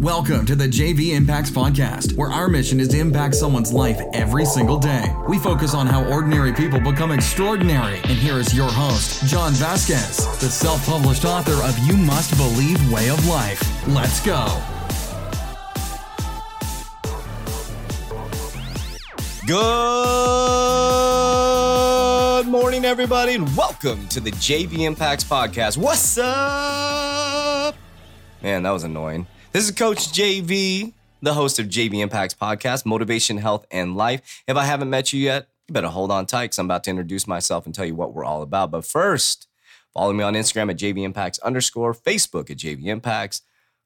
Welcome to the JV Impacts Podcast, where our mission is to impact someone's life every single day. We focus on how ordinary people become extraordinary. And here is your host, John Vasquez, the self published author of You Must Believe Way of Life. Let's go. Good morning, everybody, and welcome to the JV Impacts Podcast. What's up? Man, that was annoying. This is Coach JV, the host of JV Impacts Podcast, Motivation, Health, and Life. If I haven't met you yet, you better hold on tight because I'm about to introduce myself and tell you what we're all about. But first, follow me on Instagram at JV Impacts underscore, Facebook at JV Impacts.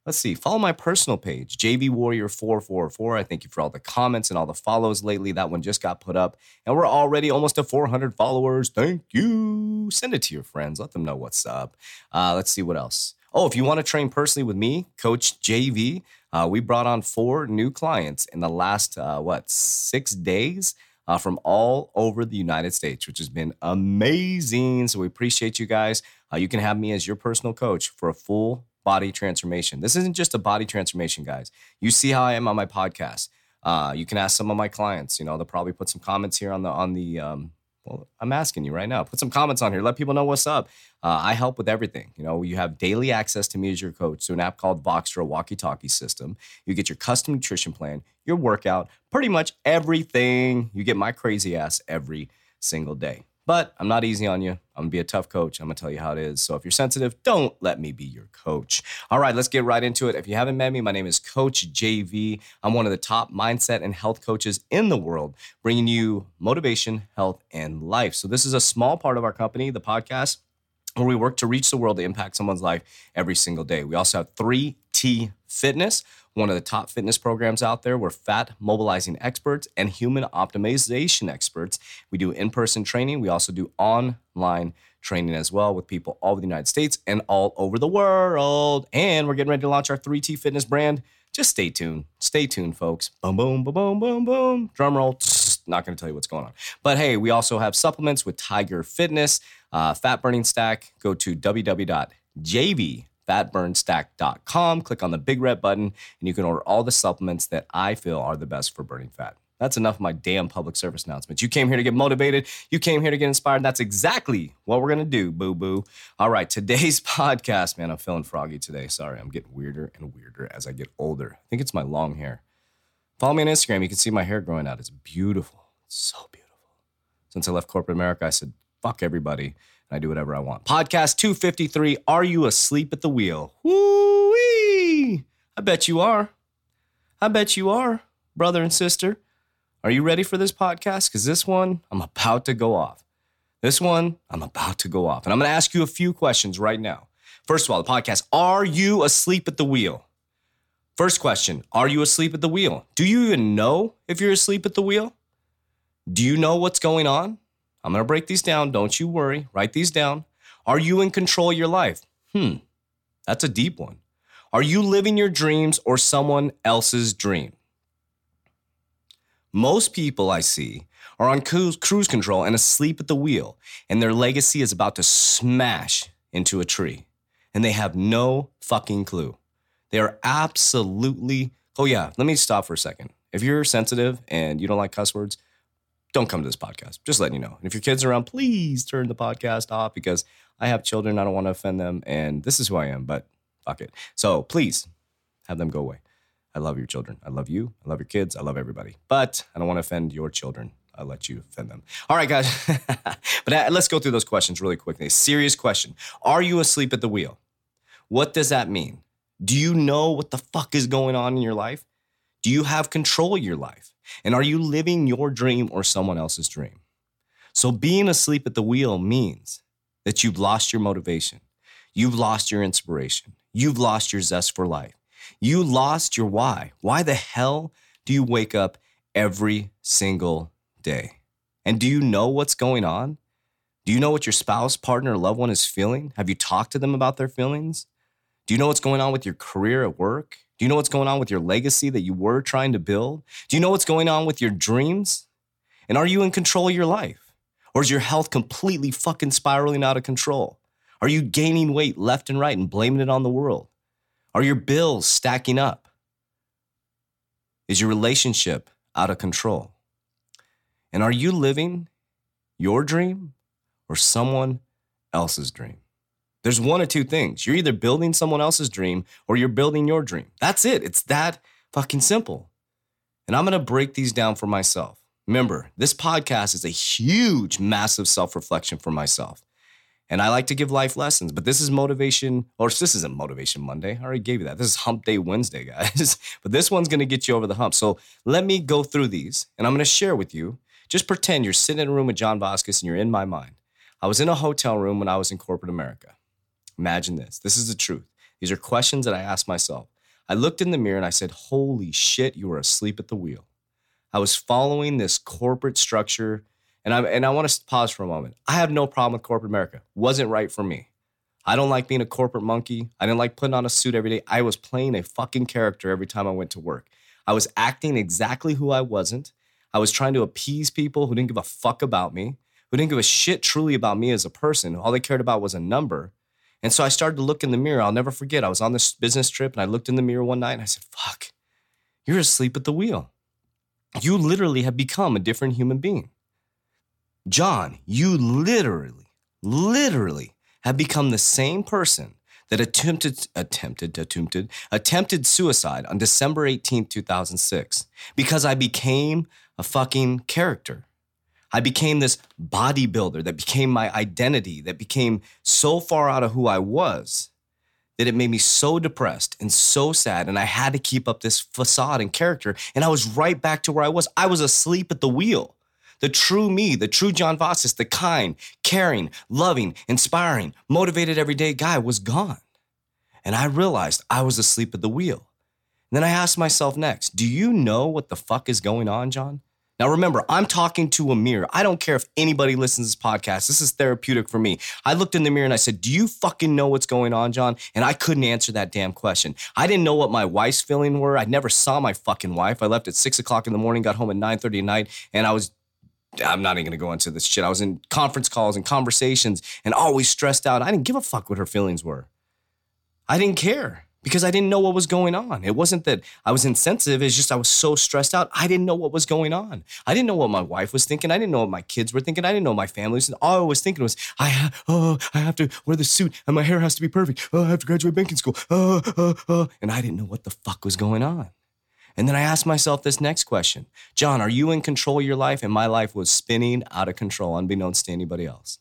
Let's see, follow my personal page, JV Warrior 444. I thank you for all the comments and all the follows lately. That one just got put up, and we're already almost to 400 followers. Thank you. Send it to your friends, let them know what's up. Uh, let's see what else. Oh, if you want to train personally with me, Coach JV, uh, we brought on four new clients in the last, uh, what, six days uh, from all over the United States, which has been amazing. So we appreciate you guys. Uh, you can have me as your personal coach for a full body transformation. This isn't just a body transformation, guys. You see how I am on my podcast. Uh, you can ask some of my clients. You know, they'll probably put some comments here on the on the um, well, I'm asking you right now. Put some comments on here. Let people know what's up. Uh, I help with everything. You know, you have daily access to me as your coach through an app called Voxer Walkie Talkie System. You get your custom nutrition plan, your workout, pretty much everything. You get my crazy ass every single day. But I'm not easy on you. I'm gonna be a tough coach. I'm gonna tell you how it is. So if you're sensitive, don't let me be your coach. All right, let's get right into it. If you haven't met me, my name is Coach JV. I'm one of the top mindset and health coaches in the world, bringing you motivation, health, and life. So this is a small part of our company, the podcast where we work to reach the world to impact someone's life every single day. We also have 3T Fitness, one of the top fitness programs out there. We're fat mobilizing experts and human optimization experts. We do in person training. We also do online training as well with people all over the United States and all over the world. And we're getting ready to launch our 3T Fitness brand. Just stay tuned. Stay tuned, folks. Boom, boom, boom, boom, boom, boom. Drum roll. Not going to tell you what's going on. But hey, we also have supplements with Tiger Fitness, uh, Fat Burning Stack. Go to www.jvfatburnstack.com. Click on the big red button, and you can order all the supplements that I feel are the best for burning fat. That's enough of my damn public service announcements. You came here to get motivated. You came here to get inspired. That's exactly what we're going to do, boo boo. All right, today's podcast, man, I'm feeling froggy today. Sorry, I'm getting weirder and weirder as I get older. I think it's my long hair. Follow me on Instagram. You can see my hair growing out. It's beautiful. It's so beautiful. Since I left corporate America, I said, fuck everybody, I do whatever I want. Podcast 253 Are you asleep at the wheel? Woo-wee! I bet you are. I bet you are, brother and sister. Are you ready for this podcast? Because this one, I'm about to go off. This one, I'm about to go off. And I'm going to ask you a few questions right now. First of all, the podcast Are you asleep at the wheel? First question Are you asleep at the wheel? Do you even know if you're asleep at the wheel? Do you know what's going on? I'm going to break these down. Don't you worry. Write these down. Are you in control of your life? Hmm, that's a deep one. Are you living your dreams or someone else's dream? Most people I see are on cruise, control and asleep at the wheel, and their legacy is about to smash into a tree, and they have no fucking clue. They are absolutely. Oh, yeah, let me stop for a second. If you're sensitive and you don't like cuss words, don't come to this podcast. Just letting you know. And if your kids are around, please turn the podcast off because I have children. I don't want to offend them. And this is who I am, but fuck it. So please have them go away. I love your children. I love you. I love your kids. I love everybody. But I don't want to offend your children. I'll let you offend them. All right, guys. but uh, let's go through those questions really quickly. Serious question Are you asleep at the wheel? What does that mean? Do you know what the fuck is going on in your life? Do you have control of your life? And are you living your dream or someone else's dream? So being asleep at the wheel means that you've lost your motivation. You've lost your inspiration. You've lost your zest for life. You lost your why. Why the hell do you wake up every single day? And do you know what's going on? Do you know what your spouse, partner, loved one is feeling? Have you talked to them about their feelings? Do you know what's going on with your career at work? Do you know what's going on with your legacy that you were trying to build? Do you know what's going on with your dreams? And are you in control of your life? Or is your health completely fucking spiraling out of control? Are you gaining weight left and right and blaming it on the world? Are your bills stacking up? Is your relationship out of control? And are you living your dream or someone else's dream? There's one of two things. You're either building someone else's dream or you're building your dream. That's it. It's that fucking simple. And I'm going to break these down for myself. Remember, this podcast is a huge, massive self reflection for myself. And I like to give life lessons, but this is motivation, or this isn't Motivation Monday. I already gave you that. This is Hump Day Wednesday, guys. but this one's gonna get you over the hump. So let me go through these and I'm gonna share with you. Just pretend you're sitting in a room with John Vasquez and you're in my mind. I was in a hotel room when I was in corporate America. Imagine this. This is the truth. These are questions that I asked myself. I looked in the mirror and I said, Holy shit, you were asleep at the wheel. I was following this corporate structure and I and I want to pause for a moment. I have no problem with corporate America. Wasn't right for me. I don't like being a corporate monkey. I didn't like putting on a suit every day. I was playing a fucking character every time I went to work. I was acting exactly who I wasn't. I was trying to appease people who didn't give a fuck about me, who didn't give a shit truly about me as a person. All they cared about was a number. And so I started to look in the mirror. I'll never forget. I was on this business trip and I looked in the mirror one night and I said, fuck, you're asleep at the wheel. You literally have become a different human being. John, you literally, literally have become the same person that attempted, attempted, attempted, attempted suicide on December 18th, 2006, because I became a fucking character. I became this bodybuilder that became my identity, that became so far out of who I was that it made me so depressed and so sad. And I had to keep up this facade and character. And I was right back to where I was. I was asleep at the wheel. The true me, the true John Vasquez, the kind, caring, loving, inspiring, motivated everyday guy was gone. And I realized I was asleep at the wheel. And then I asked myself next, do you know what the fuck is going on, John? Now, remember, I'm talking to a mirror. I don't care if anybody listens to this podcast. This is therapeutic for me. I looked in the mirror and I said, Do you fucking know what's going on, John? And I couldn't answer that damn question. I didn't know what my wife's feelings were. I never saw my fucking wife. I left at six o'clock in the morning, got home at 9 30 at night, and I was I'm not even gonna go into this shit. I was in conference calls and conversations and always stressed out. I didn't give a fuck what her feelings were. I didn't care because I didn't know what was going on. It wasn't that I was insensitive, it's just I was so stressed out. I didn't know what was going on. I didn't know what my wife was thinking. I didn't know what my kids were thinking. I didn't know my family was All I was thinking was, I ha- oh, I have to wear the suit and my hair has to be perfect. Oh, I have to graduate banking school. Oh, oh, oh. And I didn't know what the fuck was going on. And then I asked myself this next question John, are you in control of your life? And my life was spinning out of control, unbeknownst to anybody else.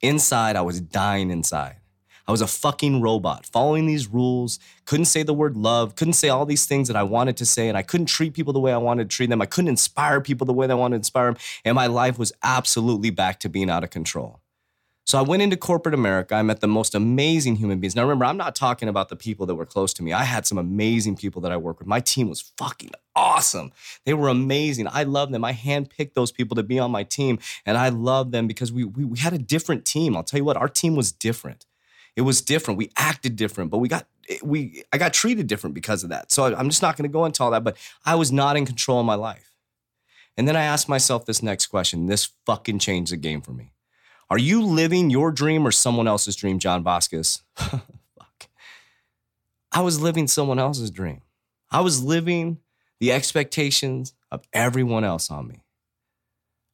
Inside, I was dying inside. I was a fucking robot, following these rules, couldn't say the word love, couldn't say all these things that I wanted to say, and I couldn't treat people the way I wanted to treat them. I couldn't inspire people the way I wanted to inspire them. And my life was absolutely back to being out of control. So I went into corporate America. I met the most amazing human beings. Now remember, I'm not talking about the people that were close to me. I had some amazing people that I worked with. My team was fucking awesome. They were amazing. I love them. I handpicked those people to be on my team, and I love them because we, we we had a different team. I'll tell you what, our team was different. It was different. We acted different, but we got we I got treated different because of that. So I'm just not going to go into all that. But I was not in control of my life. And then I asked myself this next question. This fucking changed the game for me. Are you living your dream or someone else's dream, John Vasquez? Fuck. I was living someone else's dream. I was living the expectations of everyone else on me.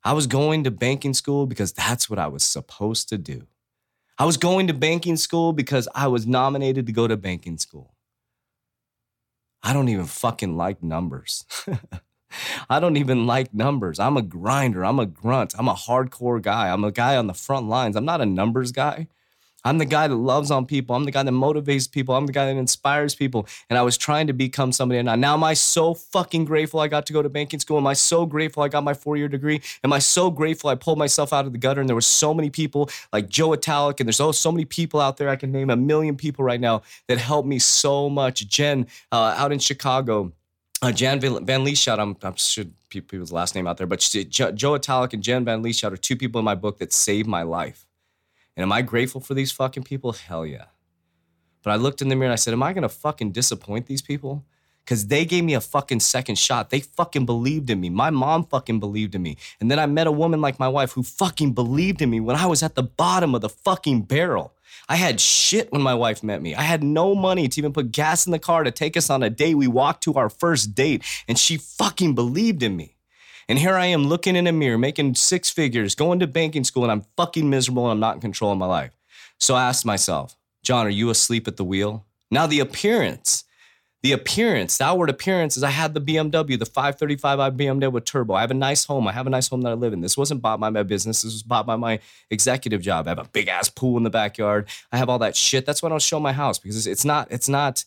I was going to banking school because that's what I was supposed to do. I was going to banking school because I was nominated to go to banking school. I don't even fucking like numbers. I don't even like numbers. I'm a grinder. I'm a grunt. I'm a hardcore guy. I'm a guy on the front lines. I'm not a numbers guy. I'm the guy that loves on people. I'm the guy that motivates people. I'm the guy that inspires people. And I was trying to become somebody. And now am I so fucking grateful I got to go to banking school? Am I so grateful I got my four year degree? Am I so grateful I pulled myself out of the gutter? And there were so many people like Joe Italic, and there's oh, so many people out there. I can name a million people right now that helped me so much. Jen uh, out in Chicago uh, Jan Van Lieshout, I'm, I'm sure people's last name out there, but she, jo, Joe Italic and Jan Van Lieshout are two people in my book that saved my life. And am I grateful for these fucking people? Hell yeah. But I looked in the mirror and I said, Am I gonna fucking disappoint these people? because they gave me a fucking second shot. They fucking believed in me. My mom fucking believed in me. And then I met a woman like my wife who fucking believed in me when I was at the bottom of the fucking barrel. I had shit when my wife met me. I had no money to even put gas in the car to take us on a date. We walked to our first date and she fucking believed in me. And here I am looking in a mirror, making six figures, going to banking school, and I'm fucking miserable and I'm not in control of my life. So I asked myself, John, are you asleep at the wheel? Now, the appearance, the appearance, the outward appearance is I had the BMW, the 535i BMW with turbo. I have a nice home. I have a nice home that I live in. This wasn't bought by my business. This was bought by my executive job. I have a big ass pool in the backyard. I have all that shit. That's why I don't show my house because it's not, it's not,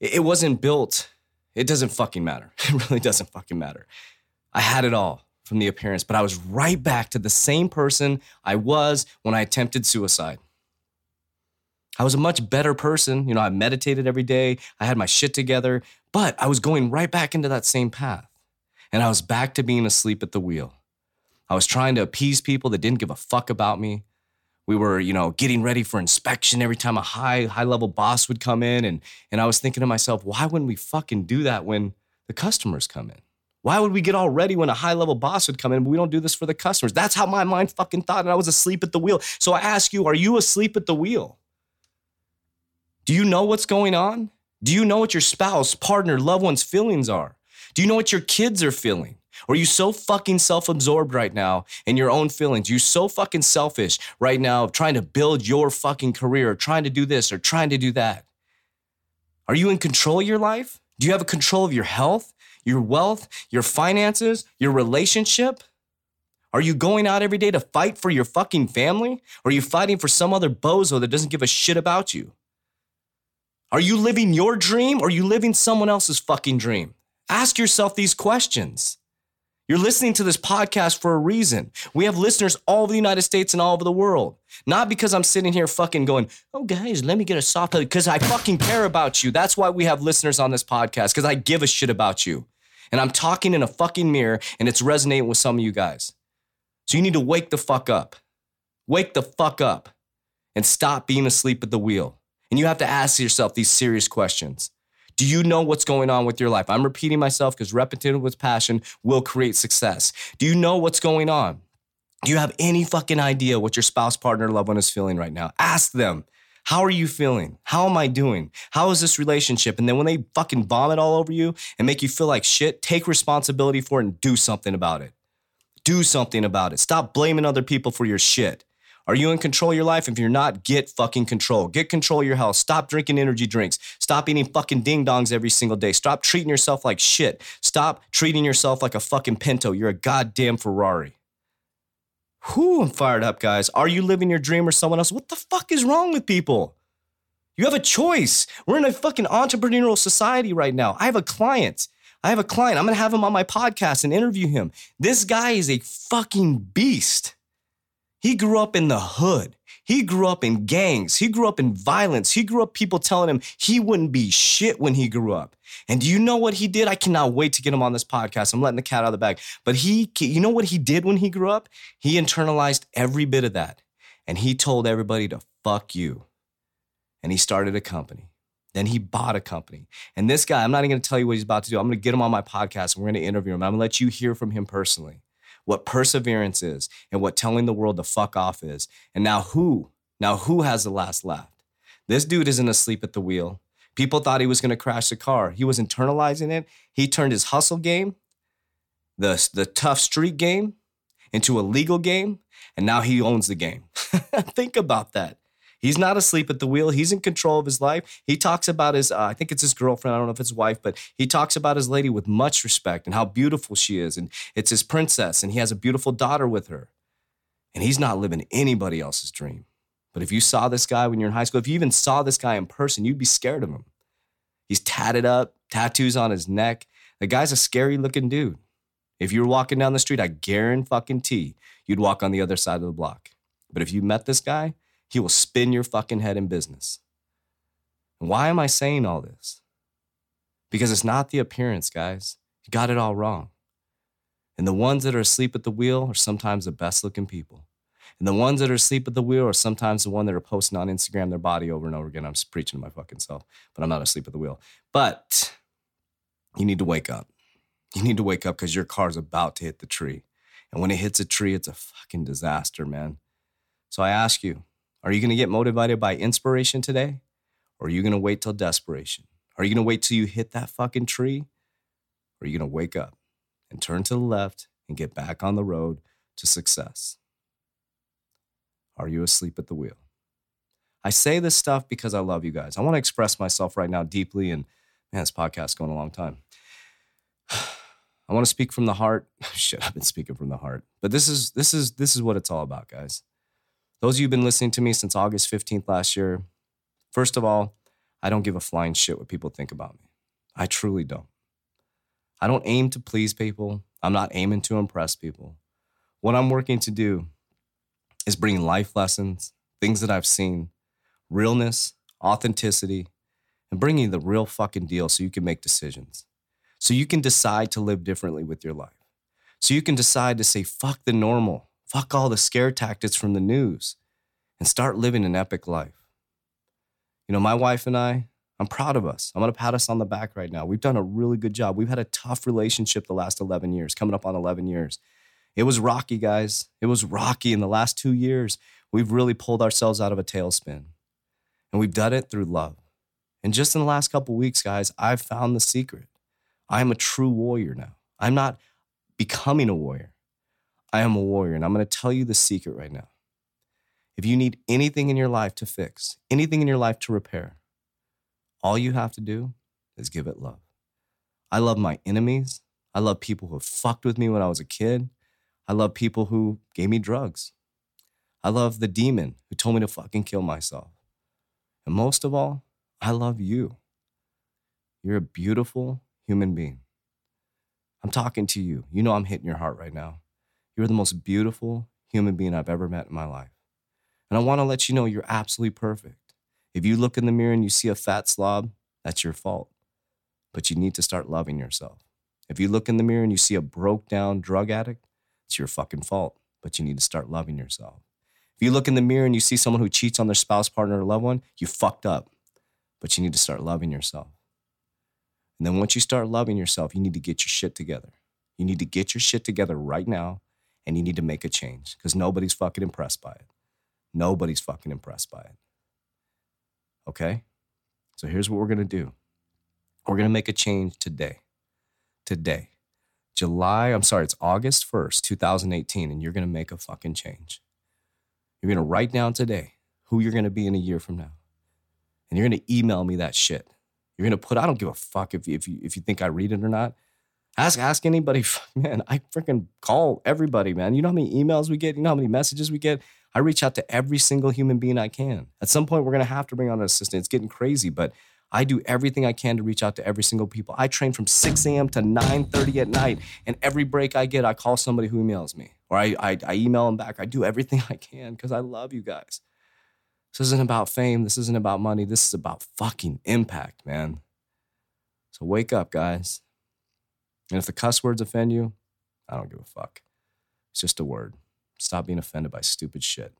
it wasn't built. It doesn't fucking matter. It really doesn't fucking matter. I had it all from the appearance, but I was right back to the same person I was when I attempted suicide. I was a much better person. You know, I meditated every day, I had my shit together, but I was going right back into that same path. And I was back to being asleep at the wheel. I was trying to appease people that didn't give a fuck about me. We were, you know, getting ready for inspection every time a high, high level boss would come in. And, and I was thinking to myself, why wouldn't we fucking do that when the customers come in? Why would we get all ready when a high level boss would come in? But we don't do this for the customers. That's how my mind fucking thought. And I was asleep at the wheel. So I ask you, are you asleep at the wheel? Do you know what's going on? Do you know what your spouse, partner, loved one's feelings are? Do you know what your kids are feeling? Or are you so fucking self absorbed right now in your own feelings? You so fucking selfish right now of trying to build your fucking career, or trying to do this or trying to do that. Are you in control of your life? Do you have a control of your health, your wealth, your finances, your relationship? Are you going out every day to fight for your fucking family? Or are you fighting for some other bozo that doesn't give a shit about you? Are you living your dream or are you living someone else's fucking dream? Ask yourself these questions. You're listening to this podcast for a reason. We have listeners all over the United States and all over the world. Not because I'm sitting here fucking going, oh, guys, let me get a soft because I fucking care about you. That's why we have listeners on this podcast, because I give a shit about you. And I'm talking in a fucking mirror and it's resonating with some of you guys. So you need to wake the fuck up. Wake the fuck up and stop being asleep at the wheel. And you have to ask yourself these serious questions. Do you know what's going on with your life? I'm repeating myself because repetition with passion will create success. Do you know what's going on? Do you have any fucking idea what your spouse, partner, loved one is feeling right now? Ask them. How are you feeling? How am I doing? How is this relationship? And then when they fucking vomit all over you and make you feel like shit, take responsibility for it and do something about it. Do something about it. Stop blaming other people for your shit. Are you in control of your life? If you're not, get fucking control. Get control of your health. Stop drinking energy drinks. Stop eating fucking ding dongs every single day. Stop treating yourself like shit. Stop treating yourself like a fucking Pinto. You're a goddamn Ferrari. Whew, I'm fired up, guys. Are you living your dream or someone else? What the fuck is wrong with people? You have a choice. We're in a fucking entrepreneurial society right now. I have a client. I have a client. I'm going to have him on my podcast and interview him. This guy is a fucking beast. He grew up in the hood. He grew up in gangs. He grew up in violence. He grew up people telling him he wouldn't be shit when he grew up. And do you know what he did? I cannot wait to get him on this podcast. I'm letting the cat out of the bag. But he, you know what he did when he grew up? He internalized every bit of that. And he told everybody to fuck you. And he started a company. Then he bought a company. And this guy, I'm not even to tell you what he's about to do. I'm to get him on my podcast and we're to interview him. I'm to let you hear from him personally what perseverance is and what telling the world to fuck off is. And now who? Now who has the last laugh? This dude isn't asleep at the wheel. People thought he was going to crash the car. He was internalizing it. He turned his hustle game, the, the tough street game, into a legal game. And now he owns the game. Think about that. He's not asleep at the wheel. He's in control of his life. He talks about his, uh, I think it's his girlfriend. I don't know if it's his wife, but he talks about his lady with much respect and how beautiful she is. And it's his princess, and he has a beautiful daughter with her. And he's not living anybody else's dream. But if you saw this guy when you're in high school, if you even saw this guy in person, you'd be scared of him. He's tatted up, tattoos on his neck. The guy's a scary looking dude. If you were walking down the street, I guarantee you'd walk on the other side of the block. But if you met this guy, he will spin your fucking head in business. And why am I saying all this? Because it's not the appearance, guys. You got it all wrong. And the ones that are asleep at the wheel are sometimes the best looking people. And the ones that are asleep at the wheel are sometimes the one that are posting on Instagram their body over and over again. I'm just preaching to my fucking self, but I'm not asleep at the wheel. But you need to wake up. You need to wake up because your car's about to hit the tree. And when it hits a tree, it's a fucking disaster, man. So I ask you, are you going to get motivated by inspiration today? Or are you going to wait till desperation? Are you going to wait till you hit that fucking tree? Or are you going to wake up and turn to the left and get back on the road to success? Are you asleep at the wheel? I say this stuff because I love you guys. I want to express myself right now deeply, and man, this podcast going a long time. I want to speak from the heart. Shit, I've been speaking from the heart. But this is this is this is what it's all about, guys. Those of you who've been listening to me since August 15th last year, first of all, I don't give a flying shit what people think about me. I truly don't. I don't aim to please people. I'm not aiming to impress people. What I'm working to do is bring life lessons, things that I've seen, realness, authenticity, and bringing the real fucking deal so you can make decisions. So you can decide to live differently with your life. So you can decide to say, fuck the normal, fuck all the scare tactics from the news, and start living an epic life. You know, my wife and I, I'm proud of us. I'm gonna pat us on the back right now. We've done a really good job. We've had a tough relationship the last 11 years, coming up on 11 years. It was rocky, guys. It was rocky in the last two years. We've really pulled ourselves out of a tailspin. And we've done it through love. And just in the last couple weeks, guys, I've found the secret. I am a true warrior now. I'm not becoming a warrior. I am a warrior. And I'm going to tell you the secret right now. If you need anything in your life to fix, anything in your life to repair, all you have to do is give it love. I love my enemies. I love people who fucked with me when I was a kid. I love people who gave me drugs. I love the demon who told me to fucking kill myself. And most of all, I love you. You're a beautiful human being. I'm talking to you. You know I'm hitting your heart right now. You're the most beautiful human being I've ever met in my life. And I want to let you know you're absolutely perfect. If you look in the mirror and you see a fat slob, that's your fault. But you need to start loving yourself. If you look in the mirror and you see a broke down drug addict, it's your fucking fault, but you need to start loving yourself. If you look in the mirror and you see someone who cheats on their spouse, partner, or loved one, you fucked up, but you need to start loving yourself. And then once you start loving yourself, you need to get your shit together. You need to get your shit together right now and you need to make a change because nobody's fucking impressed by it. Nobody's fucking impressed by it. Okay? So here's what we're to do we're to make a change today. Today. July, I'm sorry, it's August 1st, 2018, and you're to make a fucking change. You're to write down today who you're to be in a year from now. And you're to email me that shit. You're to put, I don't give a fuck if you, if you, if you think I read it or not. Ask, ask anybody, man. I freaking call everybody, man. You know how many emails we get? You know how many messages we get? I reach out to every single human being I can. At some point, we're to have to bring on an assistant. It's getting crazy, but I do everything I can to reach out to every single people. I train from 6 a.m. to 9:30 at night, and every break I get, I call somebody who emails me, or I, I, I email them back. I do everything I can because I love you guys. This isn't about fame. This isn't about money. This is about fucking impact, man. So wake up, guys. And if the cuss words offend you, I don't give a fuck. It's just a word. Stop being offended by stupid shit.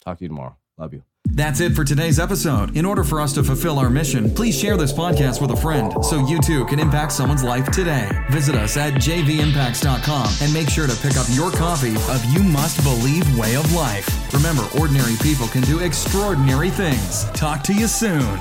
Talk to you tomorrow. Love you. That's it for today's episode. In order for us to fulfill our mission, please share this podcast with a friend so you too can impact someone's life today. Visit us at jvimpacts.com and make sure to pick up your copy of You Must Believe Way of Life. Remember, ordinary people can do extraordinary things. Talk to you soon.